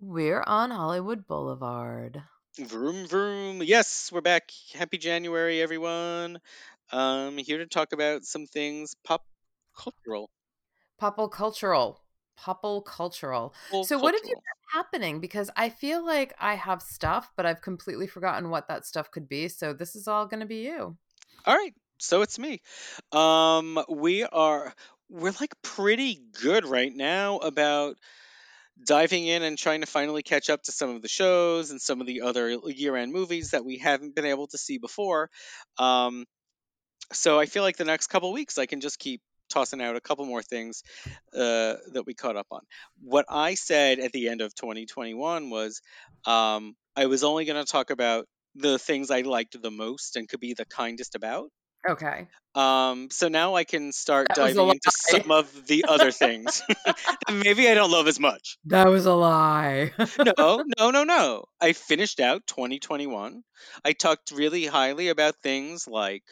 We're on Hollywood Boulevard. Vroom vroom. Yes, we're back. Happy January, everyone. Um, here to talk about some things pop cultural. Popple cultural. Popple cultural. So what have you got happening? Because I feel like I have stuff, but I've completely forgotten what that stuff could be. So this is all gonna be you. All right, so it's me. Um, we are we're like pretty good right now about diving in and trying to finally catch up to some of the shows and some of the other year-end movies that we haven't been able to see before. Um, so I feel like the next couple weeks I can just keep tossing out a couple more things uh, that we caught up on. What I said at the end of 2021 was um, I was only going to talk about the things I liked the most and could be the kindest about. Okay. Um, so now I can start That diving into some of the other things. that Maybe I don't love as much. That was a lie. No, no, no, no. I finished out 2021. I talked really highly about things like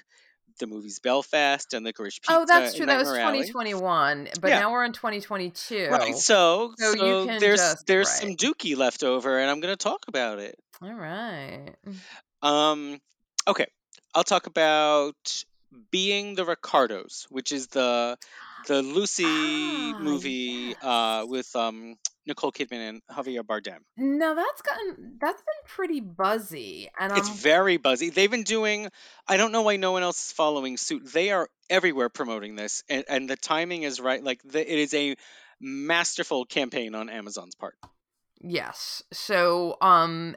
the movies Belfast and Licorice Pizza oh, that's true. That was Nightmare Alley. 2021, but Yeah. now we're in 2022. Right. So, So you so can there's just- there's right. some Dookie left over, and I'm gonna talk about it. All right. Um, okay, I'll talk about being the Ricardos, which is the the Lucy Ah, movie uh, with um Nicole Kidman and Javier Bardem. No, that's gotten that's been pretty buzzy, and It's I'm very buzzy. They've been doing. I don't know why no one else is following suit. They are everywhere promoting this, and, and the timing is right. Like the, it is a masterful campaign on Amazon's part. yes. So, um,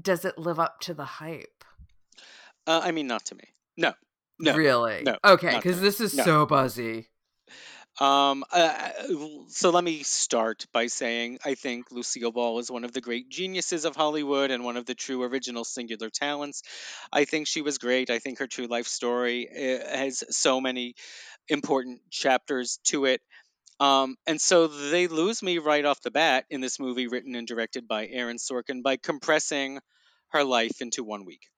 does it live up to the hype? Uh, I mean, not to me. No, no. really? no, Okay, because this is no. so buzzy. Um, uh, so let me start by saying I think Lucille Ball is one of the great geniuses of Hollywood and one of the true original singular talents. I think she was great. I think her true life story uh, has so many important chapters to it. Um, and so they lose me right off the bat in this movie written and directed by Aaron Sorkin by compressing her life into one week.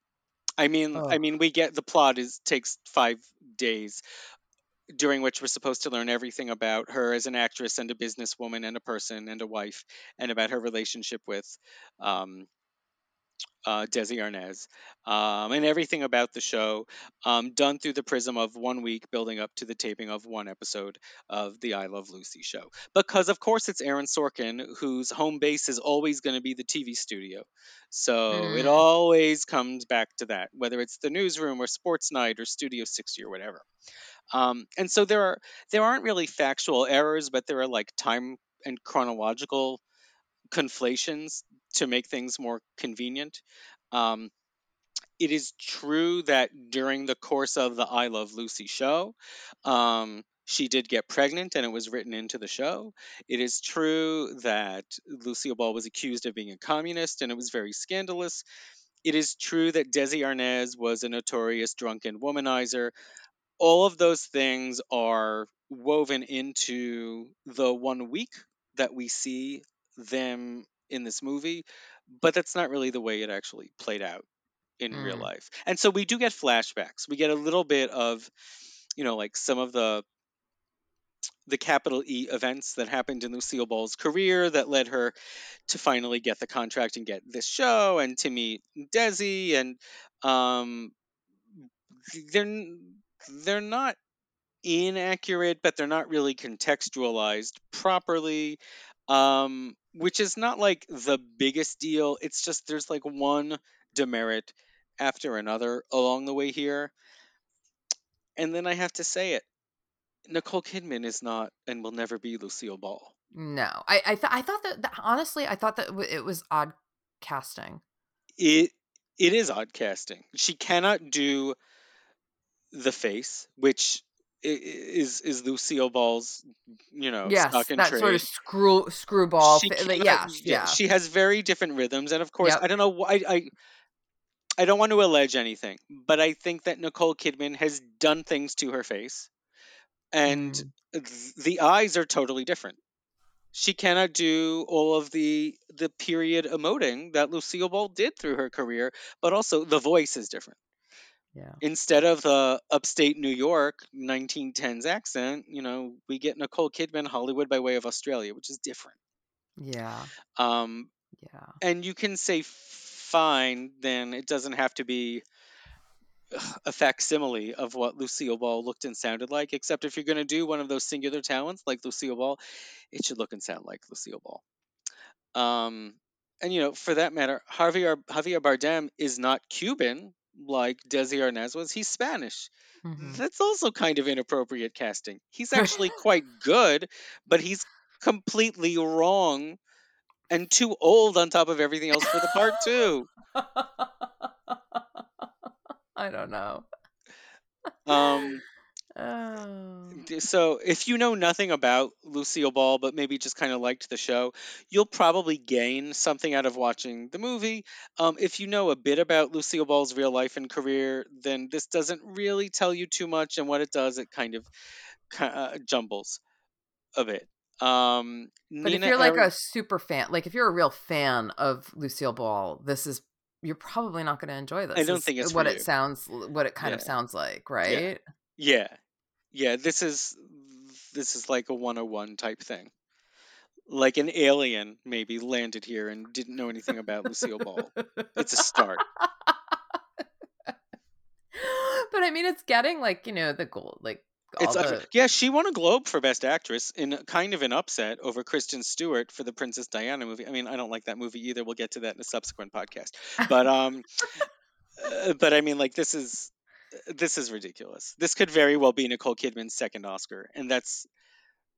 I mean, I mean, we get the plot is takes five days, during which we're supposed to learn everything about her as an actress and a businesswoman and a person and a wife, and about her relationship with um, uh, Desi Arnaz, um, and everything about the show, um, done through the prism of one week, building up to the taping of one episode of the I Love Lucy show. Because of course it's Aaron Sorkin, whose home base is always going to be the TV studio. So it Mm. always comes back to that, whether it's the newsroom or Sports Night or Studio 60 or whatever. Um, and so there are there aren't really factual errors, but there are like time and chronological conflations to make things more convenient. Um, it is true that during the course of the I Love Lucy show, um, she did get pregnant and it was written into the show. It is true that Lucille Ball was accused of being a communist and it was very scandalous. It is true that Desi Arnaz was a notorious drunken womanizer. All of those things are woven into the one week that we see them in this movie, but that's not really the way it actually played out in real Mm. life. And so we do get flashbacks. We get a little bit of, you know, like some of the the capital E events that happened in Lucille Ball's career that led her to finally get the contract and get this show and to meet Desi and um they're they're not inaccurate but they're not really contextualized properly um which is not like the biggest deal it's just there's like one demerit after another along the way here. And then i have to say it nicole kidman is not and will never be lucille ball. No, I I, th- I thought that, that honestly, I thought that w- it was odd casting. it it is odd casting. She cannot do the face which is is lucille ball's you know yes, stock and that trade sort of screw screwball. she cannot, yeah, yeah. she has very different rhythms and of course Yep. i don't know I, I i don't want to allege anything but i think that nicole kidman has done things to her face and Mm. th- the eyes are totally different she cannot do all of the the period emoting that lucille ball did through her career but also the voice is different yeah. instead of the upstate New York 1910s accent, you know, we get Nicole Kidman Hollywood by way of Australia, which is different. Yeah. Um, Yeah. and you can say fine, then it doesn't have to be a facsimile of what Lucille Ball looked and sounded like. Except if you're going to do one of those singular talents like Lucille Ball, it should look and sound like Lucille Ball. Um, and you know, for that matter, Javier Javier Bardem is not Cuban like Desi Arnaz was. He's Spanish. Mhm. That's also kind of inappropriate casting. He's actually quite good, but he's completely wrong and too old on top of everything else for the part too. I don't know. Um, Oh. so if you know nothing about Lucille Ball, but maybe just kind of liked the show, you'll probably gain something out of watching the movie. Um, if you know a bit about Lucille Ball's real life and career, then this doesn't really tell you too much, and what it does, it kind of uh, jumbles a bit. Um, But if you're like Ari- a super fan, like if you're a real fan of Lucille Ball, this is you're probably not going to enjoy this. I don't think it's what it sounds what it kind of sounds like, right? Yeah. Yeah, this is this is like a 101 type thing. Like an alien maybe landed here and didn't know anything about Lucille Ball. It's a start. but I mean, it's getting like you know the gold, like all It's the yeah, she won a Globe for Best Actress in a- kind of an upset over Kristen Stewart for the Princess Diana movie. I mean, I don't like that movie either. We'll get to that in a subsequent podcast. But um uh, but I mean like this is this is ridiculous. This could very well be Nicole Kidman's second Oscar and that's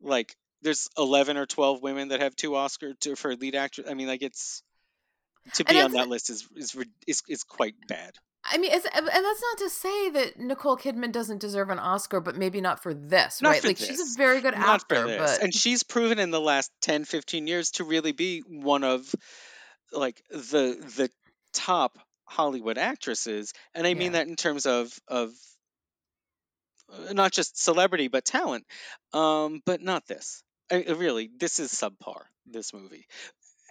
like there's 11 or 12 women that have two Oscar to, for lead actress. I mean like it's to be on that list is is is, is quite bad. I mean, and that's not to say that Nicole Kidman doesn't deserve an Oscar, but maybe not for this, Not right? for like she's a very good not actor, this. but And she's proven in the last 10, 15 years to really be one of like the the top Hollywood actresses. And I mean Yeah. that in terms of of uh, not just celebrity but talent. Um, but not this. I, I really, this is subpar. This movie.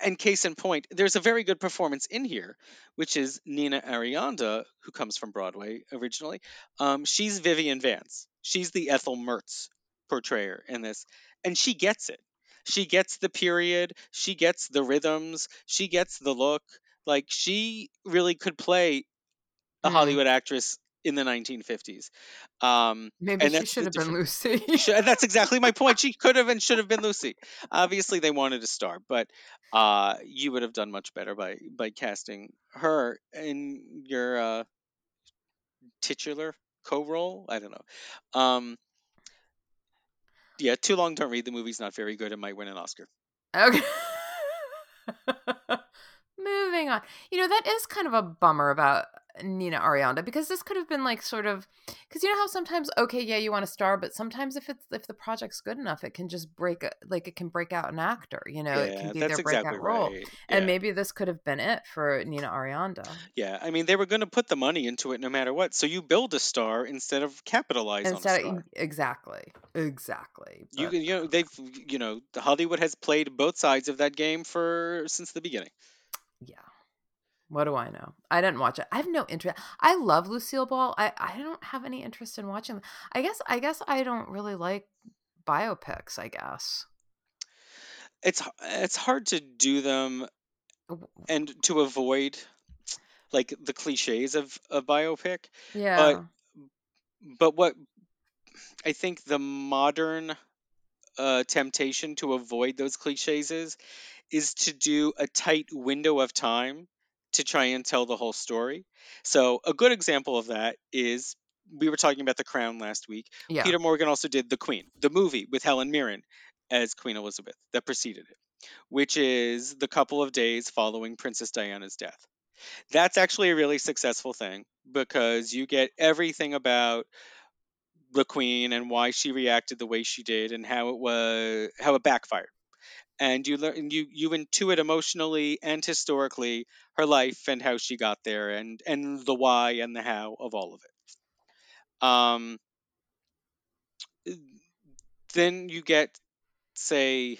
And case in point, there's a very good performance in here, which is Nina Arianda, who comes from Broadway originally. Um, she's Vivian Vance. She's the Ethel Mertz portrayer in this, and she gets it. She gets the period. She gets the rhythms. She gets the look. Like she really could play a Hmm. Hollywood actress in the 1950s. Um, maybe and she should have been. Lucy. That's exactly my point. She could have and should have been Lucy. Obviously, they wanted a star, but uh, you would have done much better by by casting her in your uh, titular co-role. I don't know. Um, yeah, too long. Don't read. The movie's not very good. It might win an Oscar. Okay. Moving on. You know, that is kind of a bummer about Nina Arianda because this could have been like sort of because you know how sometimes okay yeah you want a star but sometimes if it's if the project's good enough it can just break a- like it can break out an actor you know it can be their breakout exactly role right. and maybe this could have been it for Nina Arianda yeah, I mean, they were going to put the money into it no matter what. So you build a star instead of capitalize instead on a of exactly exactly You but- can- you know they've you know Hollywood has played both sides of that game for since the beginning. Yeah. What do I know? I didn't watch it. I have no interest. I love Lucille Ball. I, I don't have any interest in watching. I guess I guess I don't really like biopics. I guess. It's it's hard to do them and to avoid like the cliches of a biopic. Yeah. But But what I think the modern uh, temptation to avoid those cliches is is to do a tight window of time to try and tell the whole story. So a good example of that is we were talking about The Crown last week. yeah. Peter Morgan also did The Queen, the movie with Helen Mirren as Queen Elizabeth that preceded it, which is the couple of days following Princess Diana's death. That's actually a really successful thing because you get everything about the Queen and why she reacted the way she did and how it was how it backfired. And you learn you you intuit emotionally and historically her life and how she got there and and the why and the how of all of it. Um, then you get say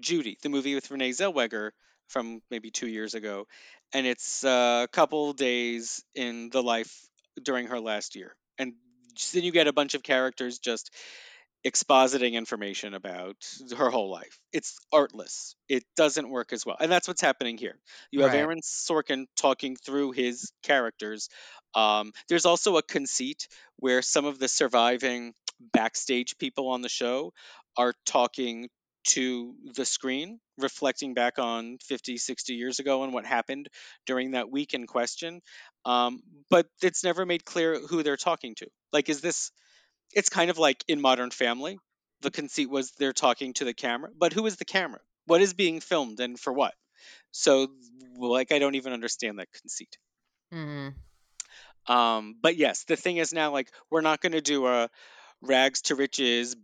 Judy, the movie with Renee Zellweger from maybe two years ago, and it's a couple days in the life during her last year, and then you get a bunch of characters just expositing information about her whole life. It's artless. It doesn't work as well. And that's what's happening here. You have Right. Aaron Sorkin talking through his characters. Um, there's also a conceit where some of the surviving backstage people on the show are talking to the screen, reflecting back on 50, 60 years ago and what happened during that week in question. Um, but it's never made clear who they're talking to. Like, is this it's kind of like in Modern Family. The conceit was they're talking to the camera, but who is the camera? What is being filmed and for what? So, like, I don't even understand that conceit. hmm Um, but yes, the thing is now, like, we're not going to do a rags to riches,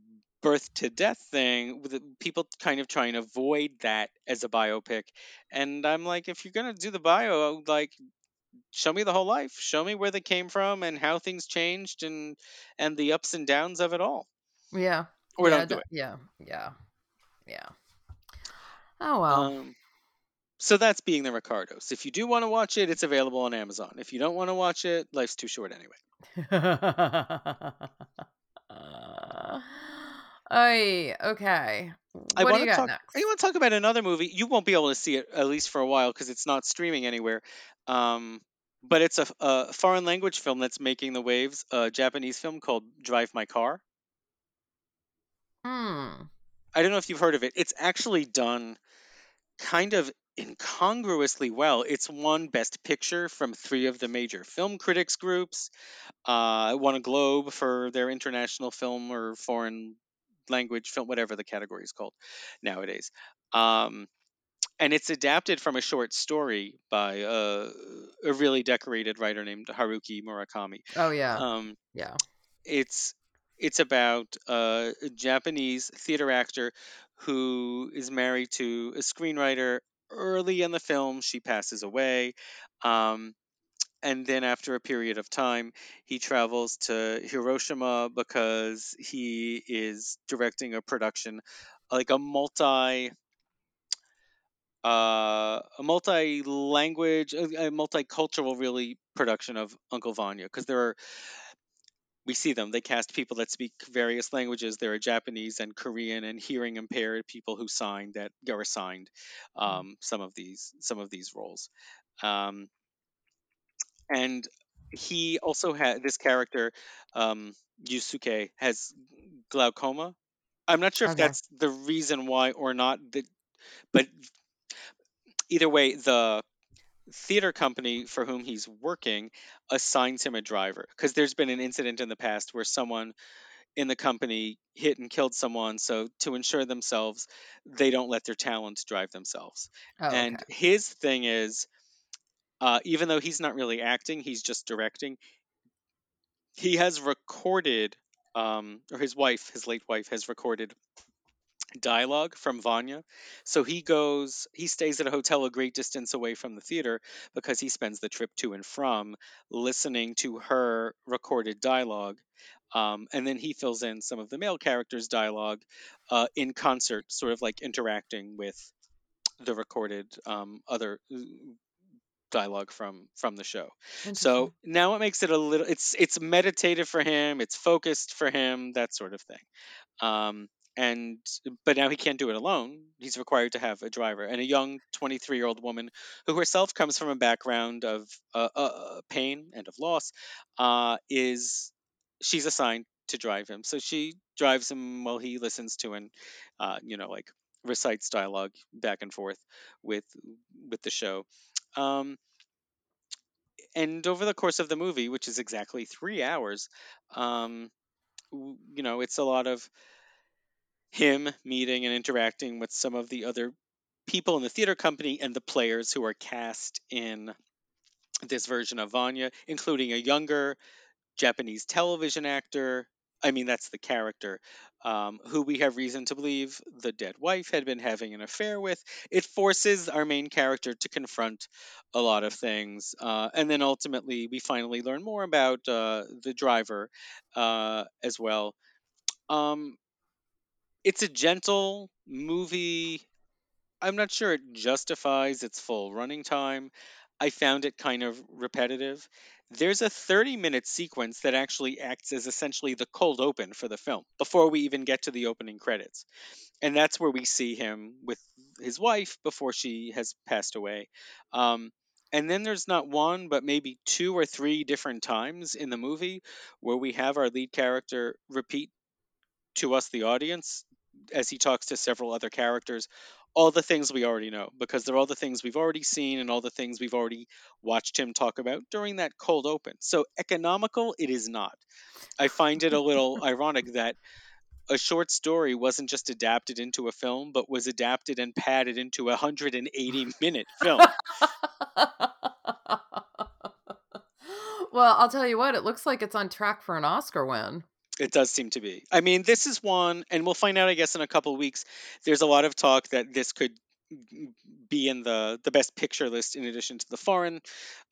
birth to death thing. With people kind of trying to avoid that as a biopic, and I'm like, if you're going to do the bio, like, show me the whole life show me where they came from and how things changed and and the ups and downs of it all Yeah. or yeah, don't do it Yeah. Yeah. Yeah. Oh well. um so that's being the ricardos if you do want to watch it it's available on amazon if you don't want to watch it life's too short anyway Ay, okay. I What do want you to got talk next? i want to talk about another movie you won't be able to see it at least for a while because it's not streaming anywhere um but it's a, a foreign language film that's making the waves a japanese film called drive my car Hmm. I don't know if you've heard of it. It's actually done kind of incongruously well. It's won Best Picture from three of the major film critics groups. Uh, it won a Globe for their international film or foreign language film, whatever the category is called nowadays. Um, and it's adapted from a short story by a, a really decorated writer named Haruki Murakami. Oh yeah. Um, Yeah. it's it's about uh, a Japanese theater actor who is married to a screenwriter. Early in the film, she passes away, um, and then after a period of time, he travels to Hiroshima because he is directing a production, like a multi. Uh, a multi-language, a a multicultural, really production of Uncle Vanya, because there are we see them. They cast people that speak various languages. There are Japanese and Korean and hearing impaired people who signed that are assigned um, some of these some of these roles. Um, and he also had this character, um, Yusuke, has glaucoma. I'm not sure if that's the reason why or not. That, but either way, the theater company for whom he's working assigns him a driver because there's been an incident in the past where someone in the company hit and killed someone so to ensure themselves they don't let their talents drive themselves Oh, okay. and his thing is uh, even though he's not really acting he's just directing he has recorded um, or his wife his late wife has recorded dialogue from Vanya. So he goes, he stays at a hotel a great distance away from the theater because he spends the trip to and from listening to her recorded dialogue. Um, and then he fills in some of the male characters' dialogue uh, in concert, sort of like interacting with the recorded um, other dialogue from from the show. So now it makes it a little it's it's meditative for him, it's focused for him, that sort of thing. Um and but now he can't do it alone. He's required to have a driver and a young 23-year-old woman who herself comes from a background of uh, uh, uh, pain and of loss uh is she's assigned to drive him. So she drives him while he listens to and uh you know like recites dialogue back and forth with with the show. Um and over the course of the movie, which is exactly three hours, um, you know, it's a lot of him meeting and interacting with some of the other people in the theater company and the players who are cast in this version of Vanya, including a younger Japanese television actor. I mean, that's the character um, who we have reason to believe the dead wife had been having an affair with. It forces our main character to confront a lot of things. Uh, and then ultimately, we finally learn more about uh, the driver uh, as well. Um, it's a gentle movie. I'm not sure it justifies its full running time. I found it kind of repetitive. There's a 30 minute sequence that actually acts as essentially the cold open for the film before we even get to the opening credits. And that's where we see him with his wife before she has passed away. Um, and then there's not one, but maybe two or three different times in the movie where we have our lead character repeat to us, the audience, as he talks to several other characters, all the things we already know because they're all the things we've already seen and all the things we've already watched him talk about during that cold open. So economical, it is not. I find it a little ironic that a short story wasn't just adapted into a film, but was adapted and padded into a 180 minute film. well, I'll tell you what, it looks like it's on track for an Oscar win. It does seem to be. I mean, this is one, and we'll find out, I guess, in a couple weeks. There's a lot of talk that this could be in the the best picture list in addition to the foreign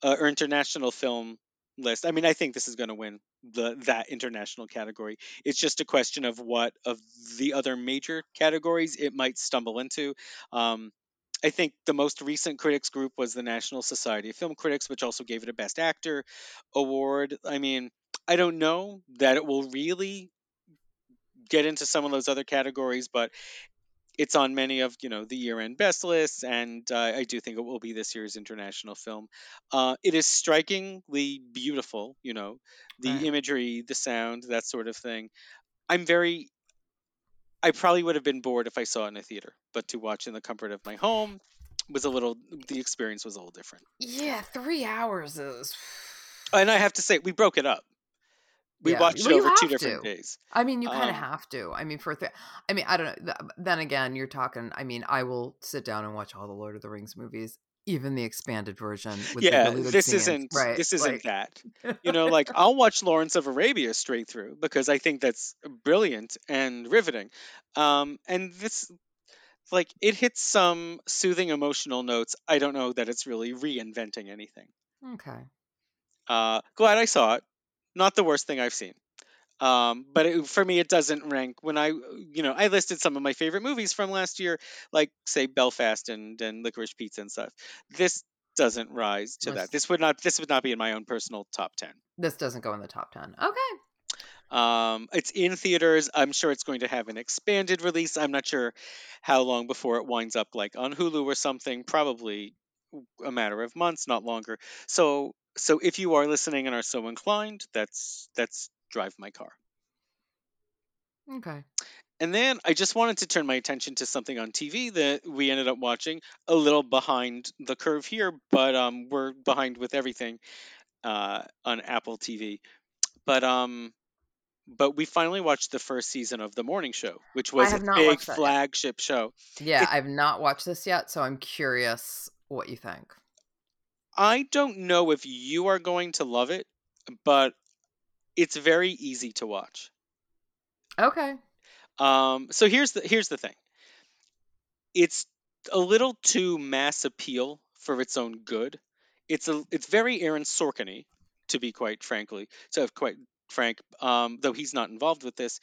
uh, or international film list. I mean, I think this is going to win the that international category. It's just a question of what of the other major categories it might stumble into. Um, I think the most recent critics group was the National Society of Film Critics, which also gave it a Best Actor award. I mean, I don't know that it will really get into some of those other categories, but it's on many of you know the year-end best lists, and uh, I do think it will be this year's international film. Uh, it is strikingly beautiful, you know, the Right. imagery, the sound, that sort of thing. I'm very. I probably would have been bored if I saw it in a theater, but to watch in the comfort of my home was a little. The experience was a little different. Yeah, three hours is. And I have to say, we broke it up. We Yeah. watched Well, it over two have different to. days. I mean, you kind of Um, have to. I mean, for th- I mean, I don't know. Then again, you're talking. I mean, I will sit down and watch all the Lord of the Rings movies, even the expanded version with yeah, the this scenes. isn't right? this isn't like, that. You know, like I'll watch Lawrence of Arabia straight through because I think that's brilliant and riveting. Um, and this, like, it hits some soothing emotional notes. I don't know that it's really reinventing anything. okay. Uh, glad I saw it. Not the worst thing I've seen. Um, but it, for me, it doesn't rank. When I, you know, I listed some of my favorite movies from last year, like say Belfast and and Licorice Pizza and stuff. This doesn't rise to that. This would not. This would not be in my own personal top ten. This doesn't go in the top ten. Okay. Um, it's in theaters. I'm sure it's going to have an expanded release. I'm not sure how long before it winds up like on Hulu or something. Probably a matter of months, not longer. So, so if you are listening and are so inclined, that's that's drive my car. Okay. And then I just wanted to turn my attention to something on TV that we ended up watching a little behind the curve here, but um, we're behind with everything uh, on Apple TV. But um, but we finally watched the first season of The Morning Show, which was a big that yet. flagship show. Yeah, It- I've not watched this yet, so I'm curious what you think. I don't know if you are going to love it, but it's very easy to watch. Okay. Um, so here's the here's the thing. It's a little too mass appeal for its own good. It's a it's very Aaron Sorkin to be quite frankly, to quite frank. Um, though he's not involved with this,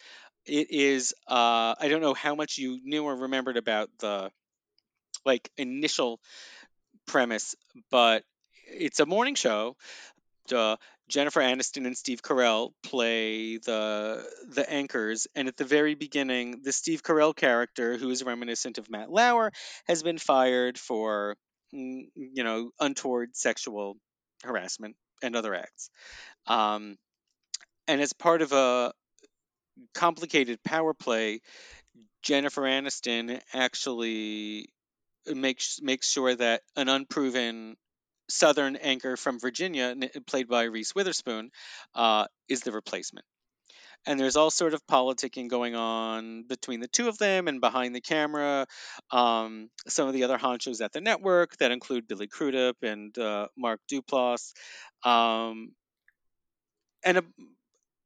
it is. Uh, I don't know how much you knew or remembered about the like initial premise, but it's a morning show. Uh, Jennifer Aniston and Steve Carell play the the anchors, and at the very beginning, the Steve Carell character, who is reminiscent of Matt Lauer, has been fired for mm, you know untoward sexual harassment and other acts. Um, and as part of a complicated power play, Jennifer Aniston actually makes makes sure that an unproven Southern anchor from Virginia, played by Reese Witherspoon, uh, is the replacement. And there's all sort of politicking going on between the two of them and behind the camera. Um, some of the other honchos at the network that include Billy Crudup and uh, Mark Duplass, um, and a,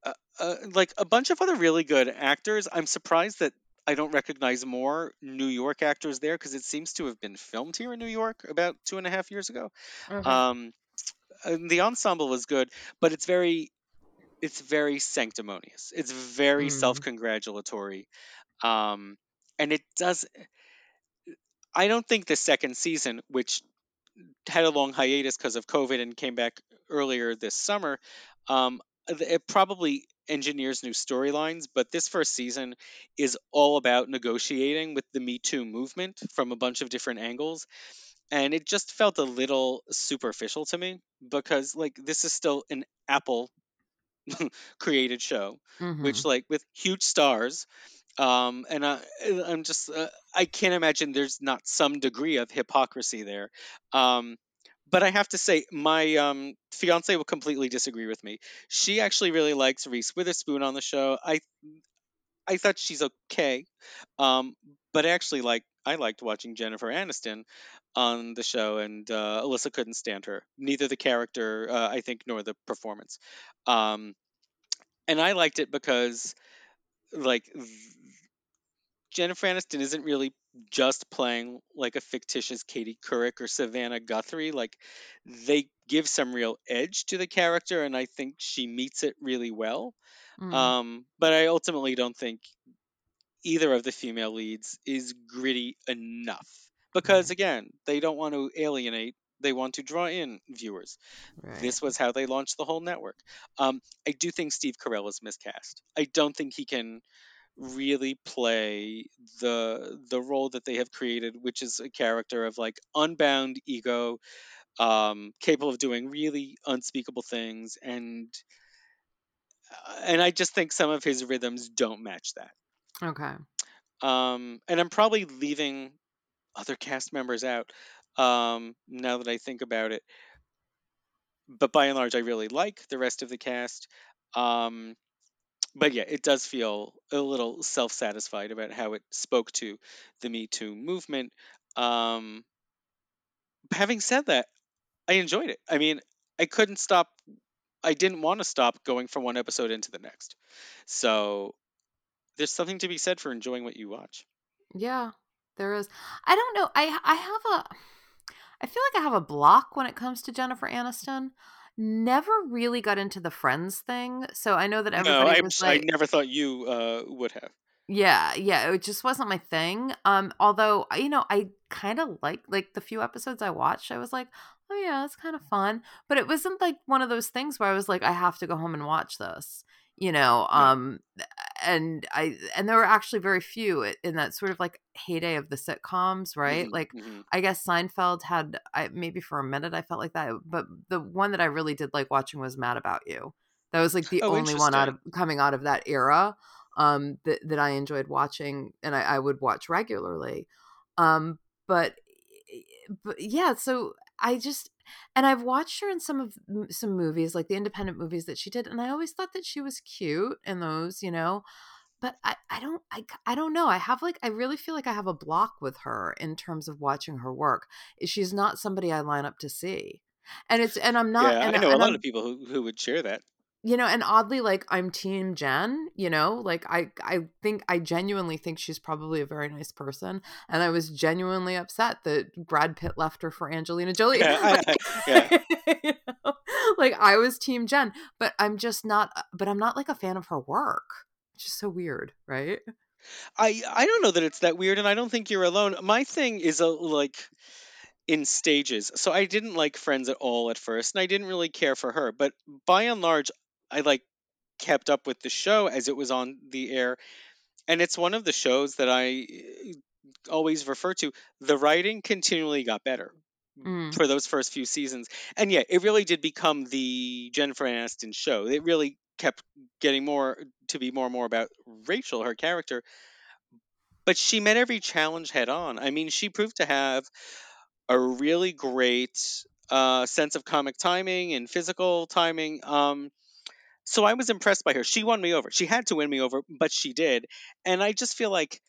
a, a, like a bunch of other really good actors. I'm surprised that I don't recognize more New York actors there because it seems to have been filmed here in New York about two and a half years ago. Okay. Um, the ensemble was good, but it's very, it's very sanctimonious. It's very Mm. self-congratulatory, um, and it does. I don't think the second season, which had a long hiatus because of COVID and came back earlier this summer. Um, it probably engineers new storylines, but this first season is all about negotiating with the Me Too movement from a bunch of different angles. And it just felt a little superficial to me because, like, this is still an Apple created show, Mm-hmm. which, like, with huge stars. Um, and I, I'm just, uh, I can't imagine there's not some degree of hypocrisy there. Um, but I have to say, my um, fiance will completely disagree with me. She actually really likes Reese Witherspoon on the show. I I thought she's okay, um, but actually, like I liked watching Jennifer Aniston on the show, and uh, Alyssa couldn't stand her. Neither the character, uh, I think, nor the performance. Um, and I liked it because, like, Jennifer Aniston isn't really just playing like a fictitious Katie Couric or Savannah Guthrie. Like they give some real edge to the character, and I think she meets it really well. Mm. Um, but I ultimately don't think either of the female leads is gritty enough because Right. again, they don't want to alienate. They want to draw in viewers. Right. This was how they launched the whole network. Um, I do think Steve Carell is miscast. I don't think he can really play the the role that they have created, which is a character of like unbound ego, um, capable of doing really unspeakable things, and uh, and I just think some of his rhythms don't match that. Okay. Um, and I'm probably leaving other cast members out um, now that I think about it. But by and large, I really like the rest of the cast. Um, but yeah, it does feel a little self satisfied about how it spoke to the Me Too movement. Um, having said that, I enjoyed it. I mean, I couldn't stop. I didn't want to stop going from one episode into the next. So there's something to be said for enjoying what you watch. Yeah, there is. I don't know. I I have a. I feel like I have a block when it comes to Jennifer Aniston. Never really got into the Friends thing, so I know that No, everybody I'm, was s- I like, never thought you uh, would have. Yeah, yeah, it just wasn't my thing. Um, although you know, I kind of like like the few episodes I watched, I was like, oh yeah, it's kind of fun. But it wasn't like one of those things where I was like, I have to go home and watch this, you know. Um, and I and there were actually very few in that sort of like heyday of the sitcoms, right? Mhm, Like mhm. I guess Seinfeld had I maybe for a minute I felt like that, but the one that I really did like watching was Mad About You. That was like the Oh, only one out of coming out of that era um that that I enjoyed watching and I, I would watch regularly. Um but but yeah, so I just and I've watched her in some of some movies like the independent movies that she did and I always thought that she was cute in those, you know. But I, I don't I, I don't know. I have like I really feel like I have a block with her in terms of watching her work. She's not somebody I line up to see. And it's and I'm not Yeah, and I know a lot I'm of people who, who would share that. You know and oddly like i'm team jen you know like i i think i genuinely think she's probably a very nice person and i was genuinely upset that brad pitt left her for angelina jolie Yeah, like, I- yeah. you know, like i was team jen but i'm just not uh, but i'm not like a fan of her work it's just so weird right I I don't know that it's that weird, and I don't think you're alone. My thing is a like in stages. So I didn't like Friends at all at first, and I didn't really care for her. But by and large, I like kept up with the show as it was on the air, and it's one of the shows that I uh, always refer to. The writing continually got better Mm, for those first few seasons, and yeah, it really did become the Jennifer Aniston show. It really kept getting more to be more and more about Rachel, her character but she met every challenge head on. I mean, she proved to have a really great uh, sense of comic timing and physical timing. Um, so I was impressed by her. She won me over. She had to win me over, but she did. And I just feel like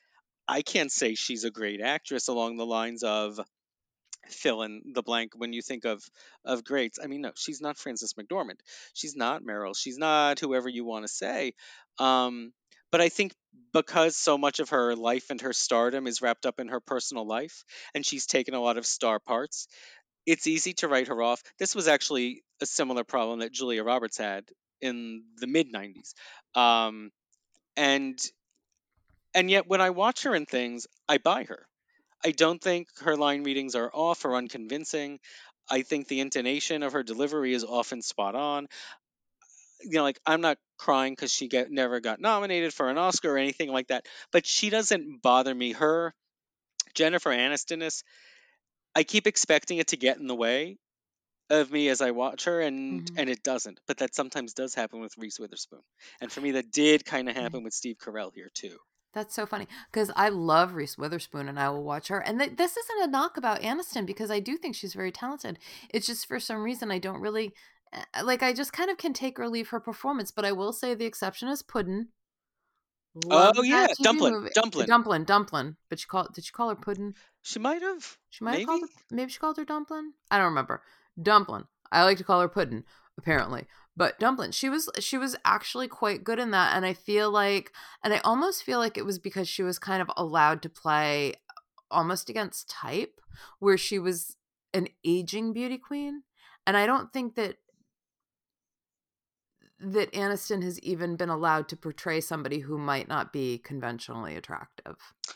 I can't say she's a great actress along the lines of fill in the blank when you think of of greats. I mean, no, she's not Frances McDormand. She's not Meryl. She's not whoever you want to say. Um, but I think because so much of her life and her stardom is wrapped up in her personal life, and she's taken a lot of star parts, it's easy to write her off. This was actually a similar problem that Julia Roberts had in the mid '90s, um, and and yet when I watch her in things, I buy her. I don't think her line readings are off or unconvincing. I think the intonation of her delivery is often spot on. You know, like I'm not crying because she get never got nominated for an Oscar or anything like that, but she doesn't bother me. Her Jennifer Aniston is, I keep expecting it to get in the way of me as I watch her, and Mhm. and it doesn't. But that sometimes does happen with Reese Witherspoon, and for me, that did kind of happen with Steve Carell here too. That's so funny because I love Reese Witherspoon and I will watch her. And th- this isn't a knock about Aniston because I do think she's very talented. It's just for some reason I don't really like. I just kind of can take or leave her performance. But I will say the exception is Puddin. Love Oh yeah, that TV Dumplin, movie. Dumplin. Dumplin, Dumplin. But she called. Did she call her Puddin? She might have. She might have Maybe. called her. Maybe she called her Dumplin. I don't remember. Dumplin. I like to call her Puddin. Apparently, but Dumplin. She was. She was actually quite good in that, and I feel like, and I almost feel like it was because she was kind of allowed to play almost against type, where she was an aging beauty queen, and I don't think that that Aniston has even been allowed to portray somebody who might not be conventionally attractive.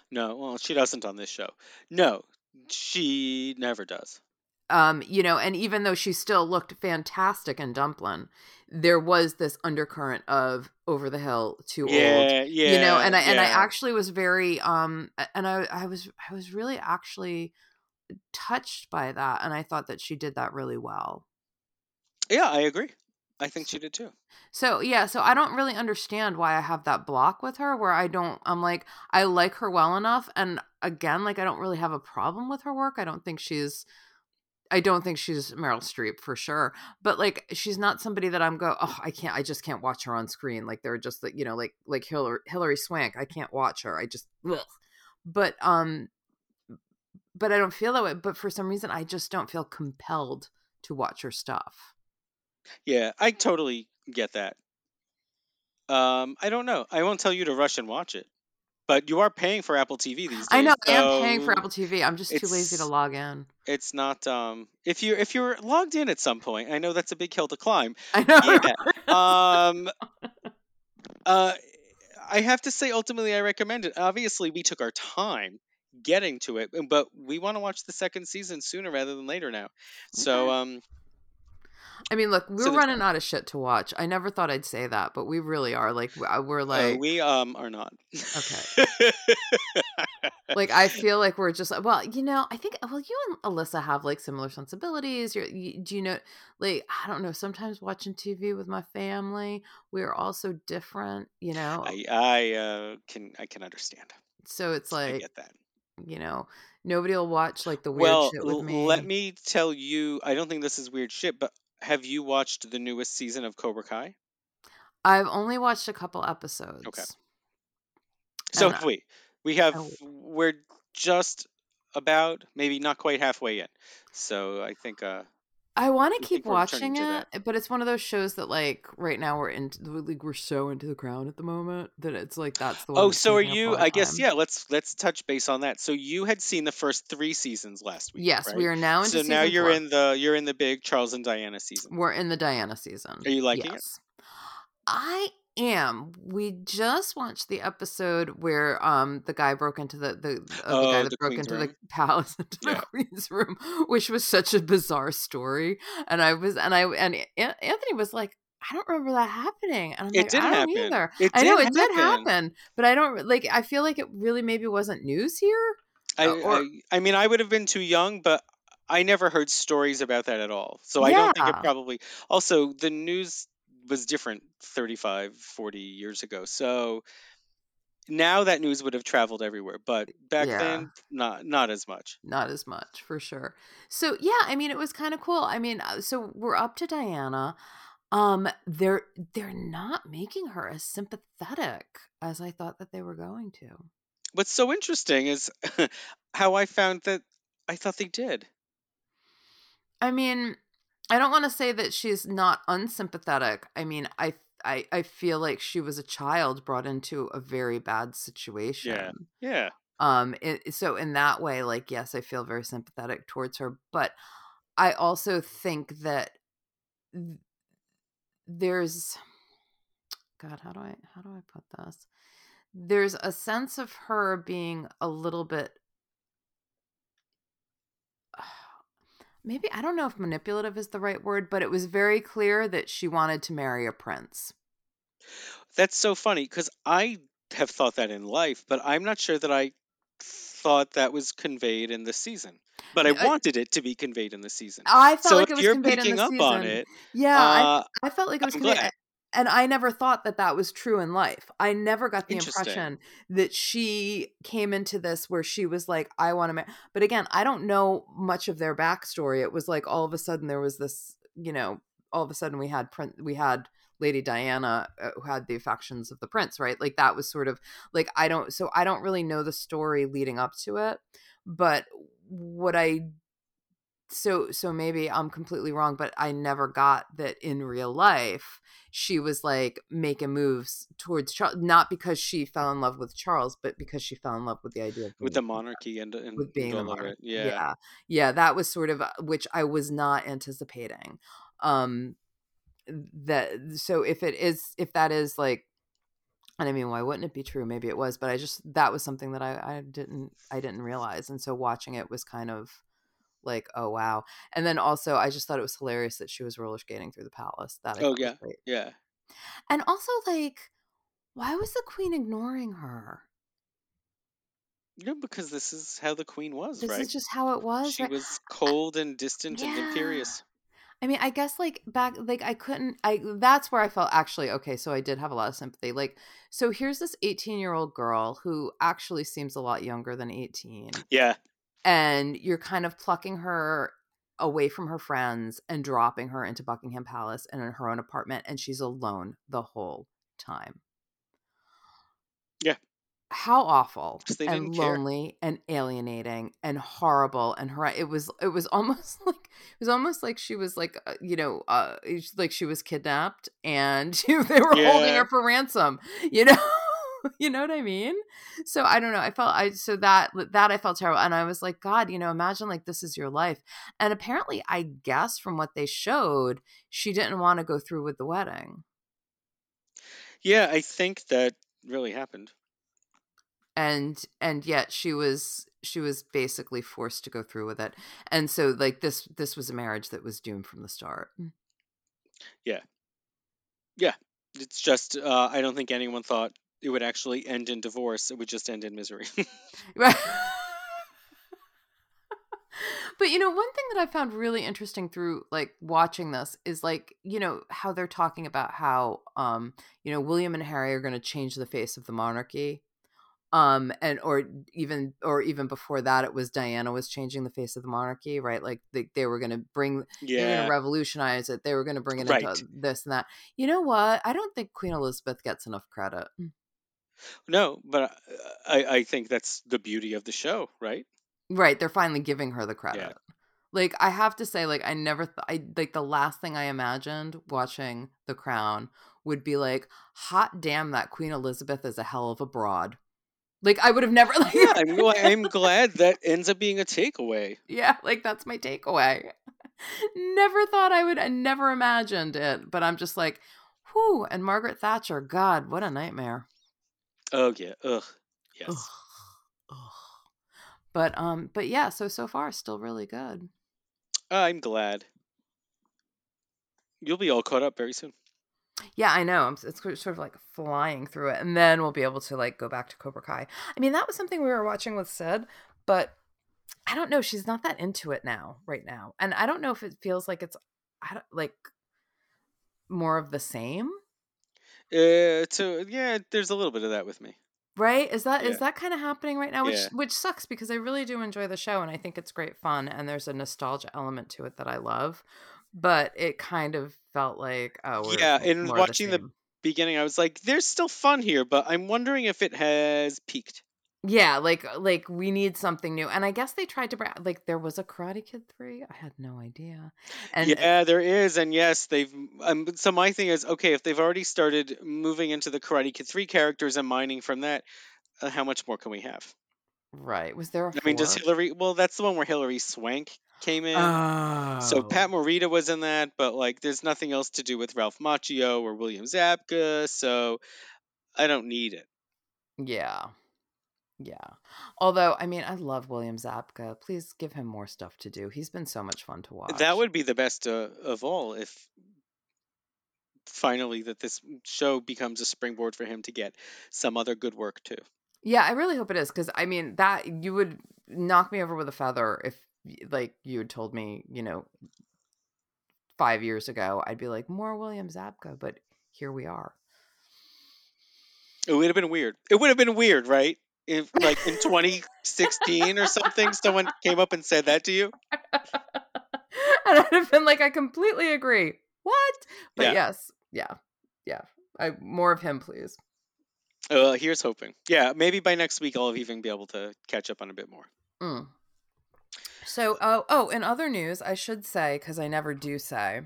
No, well, she doesn't on this show. No, she never does. Um you know and even though she still looked fantastic in dumplin there was this undercurrent of over the hill too old Yeah, yeah. you know and i and i actually was very um and i i was i was really actually touched by that and i thought that she did that really well Yeah, I agree. I think she did too. so yeah so i don't really understand why i have that block with her where i don't i'm like i like her well enough and again like i don't really have a problem with her work i don't think she's I don't think she's Meryl Streep for sure, but like she's not somebody that I'm go. Oh, I can't. I just can't watch her on screen. Like they're just like you know, like like Hillary Hillary Swank. I can't watch her. I just. Ugh. But um, but I don't feel that way. But for some reason, I just don't feel compelled to watch her stuff. Yeah, I totally get that. Um, I don't know. I won't tell you to rush and watch it, but you are paying for Apple TV these days. I know I am paying for Apple TV. I'm just too lazy to log in. it's not um if you if you're logged in at some point, I know that's a big hill to climb. I know. Yeah. Um uh I have to say ultimately I recommend it. Obviously, we took our time getting to it, but we want to watch the second season sooner rather than later now. So Okay. um I mean, look, we're there's running out of shit to watch. I never thought I'd say that, but we really are. Like, uh, we're uh, like, we um are not. okay. like I feel like we're just well, you know, I think well, you and Alyssa have like similar sensibilities. You're, you, do you know, like I don't know. Sometimes watching TV with my family, we're all so different, you know. I I uh, can I can understand. So it's like I get that. you know, nobody will watch like the weird Well, shit with l- let me. me tell you. I don't think this is weird shit, but have you watched the newest season of Cobra Kai? I've only watched a couple episodes. Okay. So have we. We have. I We're just about maybe not quite halfway in. So I think uh I want to keep watching it, but it's one of those shows that like right now we're into like we're so into the crown at the moment that it's like that's the one Oh, so are taking up all you? I guess time. yeah. Let's let's touch base on that. So you had seen the first three seasons last week, Yes, we are now into So now you're four. in the you're in the big Charles and Diana season. We're in the Diana season. Are you liking it? I am. We just watched the episode where um the guy broke into the the uh, the guy Oh, that the broke Queen's into the palace into the queen's room, which was such a bizarre story. And I was and I and Anthony was like, I don't remember that happening. And I'm It like, did I don't happen. either. It I know it did happen. happen, but I don't like. I feel like it really maybe wasn't news here, I, uh, or I I mean I would have been too young, but I never heard stories about that at all. So I don't think it probably also the news was different 35 40 years ago. So now that news would have traveled everywhere, but back yeah. then not not as much. not as much for sure so yeah i mean it was kind of cool i mean uh, so we're up to diana um they're they're not making her as sympathetic as i thought that they were going to What's so interesting is how I found that I thought they did. i mean i don't want to say that she's not unsympathetic i mean i I, I feel like she was a child brought into a very bad Yeah. situation Yeah. um it, so in that way like yes i feel very sympathetic towards her but i also think that th- there's god how do i how do i put this there's a sense of her being a little bit maybe I don't know if manipulative is the right word, but it was very clear that she wanted to marry a prince. That's so funny because I have thought that in life, but I'm not sure that I thought that was conveyed in the season. But I I, wanted it to be conveyed in the season. I felt So like it was you're conveyed in picking the up on it, Yeah, I uh, I felt like it was I'm conveyed, glad. And I never thought that that was true in life. I never got the impression that she came into this where she was like, "I want to marry." But again, I don't know much of their backstory. It was like all of a sudden there was this, you know, all of a sudden we had Prin- we had Lady Diana uh, who had the affections of the prince, right? Like that was sort of like I don't so I don't really know the story leading up to it, but what I so so maybe I'm completely wrong, but I never got that in real life she was like making moves towards Charles, not because she fell in love with Charles, but because she fell in love with the idea of with the monarchy and and, with being and the all of monarch. Yeah. Yeah, yeah, that was sort of uh, which I was not anticipating. Um, that so if it is if that is like and I mean, why wouldn't it be true? Maybe it was, but I just that was something that I, I didn't I didn't realize, and so watching it was kind of like, oh wow. And then also, I just thought it was hilarious that she was roller skating through the palace. That I Oh yeah. great. Yeah. And also, like, why was the queen ignoring her? Yeah, because this is how the queen was, This right? This is just how it was, She right? was cold and distant and Yeah. imperious. I mean, I guess like back, like I couldn't. I that's where I felt actually okay. So I did have a lot of sympathy. Like, so here's this 18 year old girl who actually seems a lot younger than 18. Yeah. And you're kind of plucking her away from her friends and dropping her into Buckingham Palace and in her own apartment, and she's alone the whole time. Yeah. How awful and didn't care. lonely and alienating and horrible and her it was it was almost like it was almost like she was like uh, you know uh like she was kidnapped and they were holding her for ransom you know you know what i mean so i don't know i felt i so that that i felt terrible and i was like god you know imagine like this is your life and apparently i guess from what they showed she didn't want to go through with the wedding Yeah, I think that really happened. and and yet she was she was basically forced to go through with it and so like this this was a marriage that was doomed from the start Yeah. Yeah. It's just uh, I don't think anyone thought it would actually end in divorce. It would just end in misery. Right. but you know, one thing that I found really interesting through like watching this is like, you know, how they're talking about how um, you know, William and Harry are going to change the face of the monarchy. Um and or even or even before that it was Diana was changing the face of the monarchy, right? Like they, they were going to bring yeah. to revolutionise it. They were going to bring it Right. into this and that. You know what? I don't think Queen Elizabeth gets enough credit. No, but uh, I I think that's the beauty of the show, right? Right, they're finally giving her the Yeah. credit. Like I have to say, like I never, th- I like the last thing I imagined watching The Crown would be like, hot damn, that Queen Elizabeth is a hell of a broad. Like I would have never, like, Yeah, I'm I'm glad that ends up being a takeaway. yeah, like that's my takeaway. never thought I would, I never imagined it, but I'm just like, whew. And Margaret Thatcher, God, what a nightmare. Oh yeah. Ugh. Ugh, Yes. ugh. But um, but yeah, so so far still really good. I'm glad. You'll be all caught up very soon. Yeah, I know. I'm- It's sort of like flying through it, and then we'll be able to like go back to Cobra Kai. I mean, that was something we were watching with Sid, but I don't know. She's not that into it now, right now, and I don't know if it feels like it's, I don't like more of the same, Uh, so yeah, there's a little bit of that with me. right? Is that is Yeah. that kind of happening right now? Which Yeah. which sucks because I really do enjoy the show, and I think it's great fun, and there's a nostalgia element to it that I love. But it kind of felt like oh, we're Yeah, and of watching the same. beginning, I was like, "There's still fun here," but I'm wondering if it has peaked. Yeah, like like we need something new. And I guess they tried to bring like there was a Karate Kid 3. I had no idea. And Yeah, there is, and yes, they've. Um, so my thing is, okay, if they've already started moving into the Karate Kid three characters and mining from that, uh, how much more can we have? right, was there a I mean, does Hilary? Well, that's the one where Hilary Swank came in. So Oh. Pat Morita was in that, but like, there's nothing else to do with Ralph Macchio or William Zabka, so I don't need it. Yeah. Yeah. Although, I mean, I love William Zabka. Please give him more stuff to do. He's been so much fun to watch. That would be the best uh, of all if finally that this show becomes a springboard for him to get some other good work too. Yeah, I really hope it is because I mean that you would knock me over with a feather if like you had told me, you know, five years ago, I'd be like more William Zabka, but here we are. It would have been weird. It would have been weird, right? If like in 2016 or something, someone came up and said that to you. and I'd have been like, I completely agree. What? But Yeah. yes, yeah, yeah. I more of him, please. Uh, here's hoping. Yeah, maybe by next week I'll even be able to catch up on a bit more. Mm. So, oh, oh, in other news, I should say because I never do say,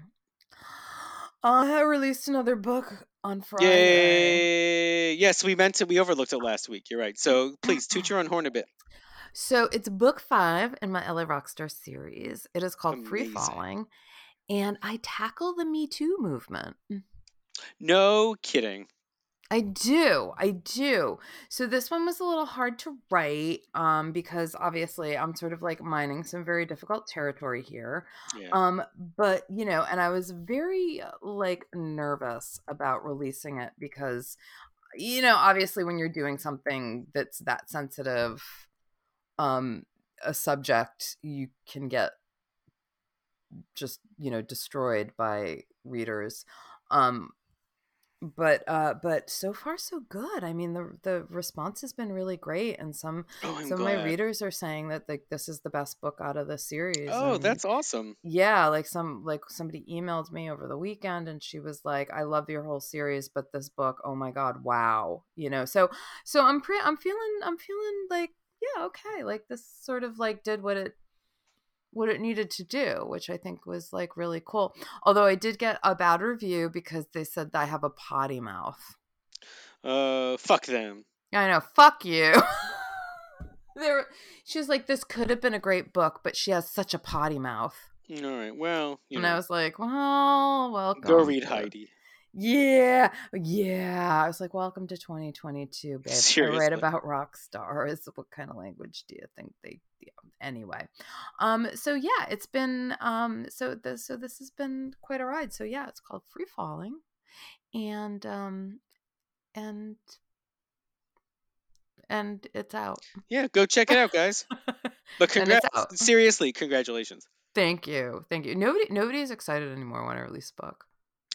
I released another book on Friday. Yay! Yes, we meant to. We overlooked it last week. You're right. So please toot your own horn a bit. So it's book five in my LA Rockstar series. It is called Free Falling, and I tackle the Me Too movement. No kidding. I do. I do. So this one was a little hard to write um because obviously I'm sort of like mining some very difficult territory here. Yeah. Um but you know, and I was very uh, like nervous about releasing it because you know, obviously when you're doing something that's that sensitive um a subject, you can get just, you know, destroyed by readers. Um but uh but so far so good. I mean the the response has been really great and some oh, some of my readers are saying that like this is the best book out of the series Oh, and that's awesome. yeah like some like somebody emailed me over the weekend and she was like i love your whole series but this book oh my god wow you know? So so i'm pre i'm feeling i'm feeling like yeah okay like this sort of like did what it what it needed to do which i think was like really cool although i did get a bad review because they said that i have a potty mouth Uh, fuck them. I know. Fuck you. there, she was like, "This could have been a great book, but she has such a potty mouth." All right. Well, you and I was like, "Well, welcome." go read Heidi. Yeah, yeah. I was like, "Welcome to 2022, babe." I Seriously. write about rock stars. What kind of language do you think they? Yeah. Anyway, um. So yeah, it's been um. So this so this has been quite a ride. So yeah, it's called Free Falling, and um, and and it's out. Yeah, go check it out, guys. But congrats. Seriously, congratulations. Thank you. Thank you. Nobody nobody's excited anymore when I release a book.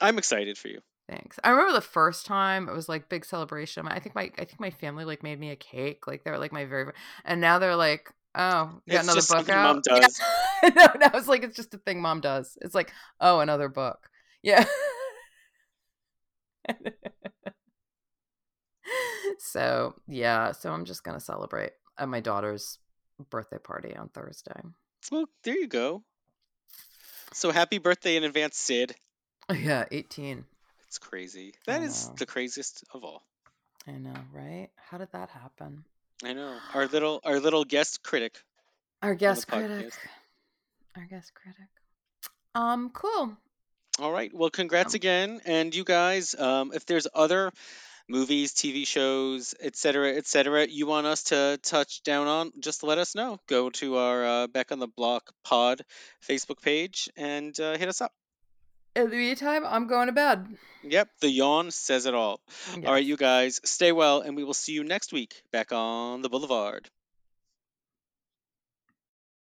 I'm excited for you. Thanks. I remember the first time it was like big celebration. I think my I think my family like made me a cake. Like they were like my very and now they're like, oh, you got another just book out. mom does. Yeah. no, no, it's like it's just a thing mom does. It's like, oh, another book. Yeah. so yeah, so I'm just gonna celebrate at my daughter's birthday party on Thursday. Well, there you go. So happy birthday in advance, Sid. Yeah, 18. It's crazy. That is the craziest of all. I know, right? How did that happen? I know. Our little our little guest critic. Our guest critic. Our guest critic. Um, cool. All right. Well, congrats Um, again, and you guys. Um, if there's other movies, TV shows, etc., etc., you want us to touch down on, just let us know. Go to our uh, Back on the Block Pod Facebook page and uh, hit us up. In the meantime, I'm going to bed. Yep, the yawn says it all. All right, you guys, stay well, and we will see you next week back on the Boulevard.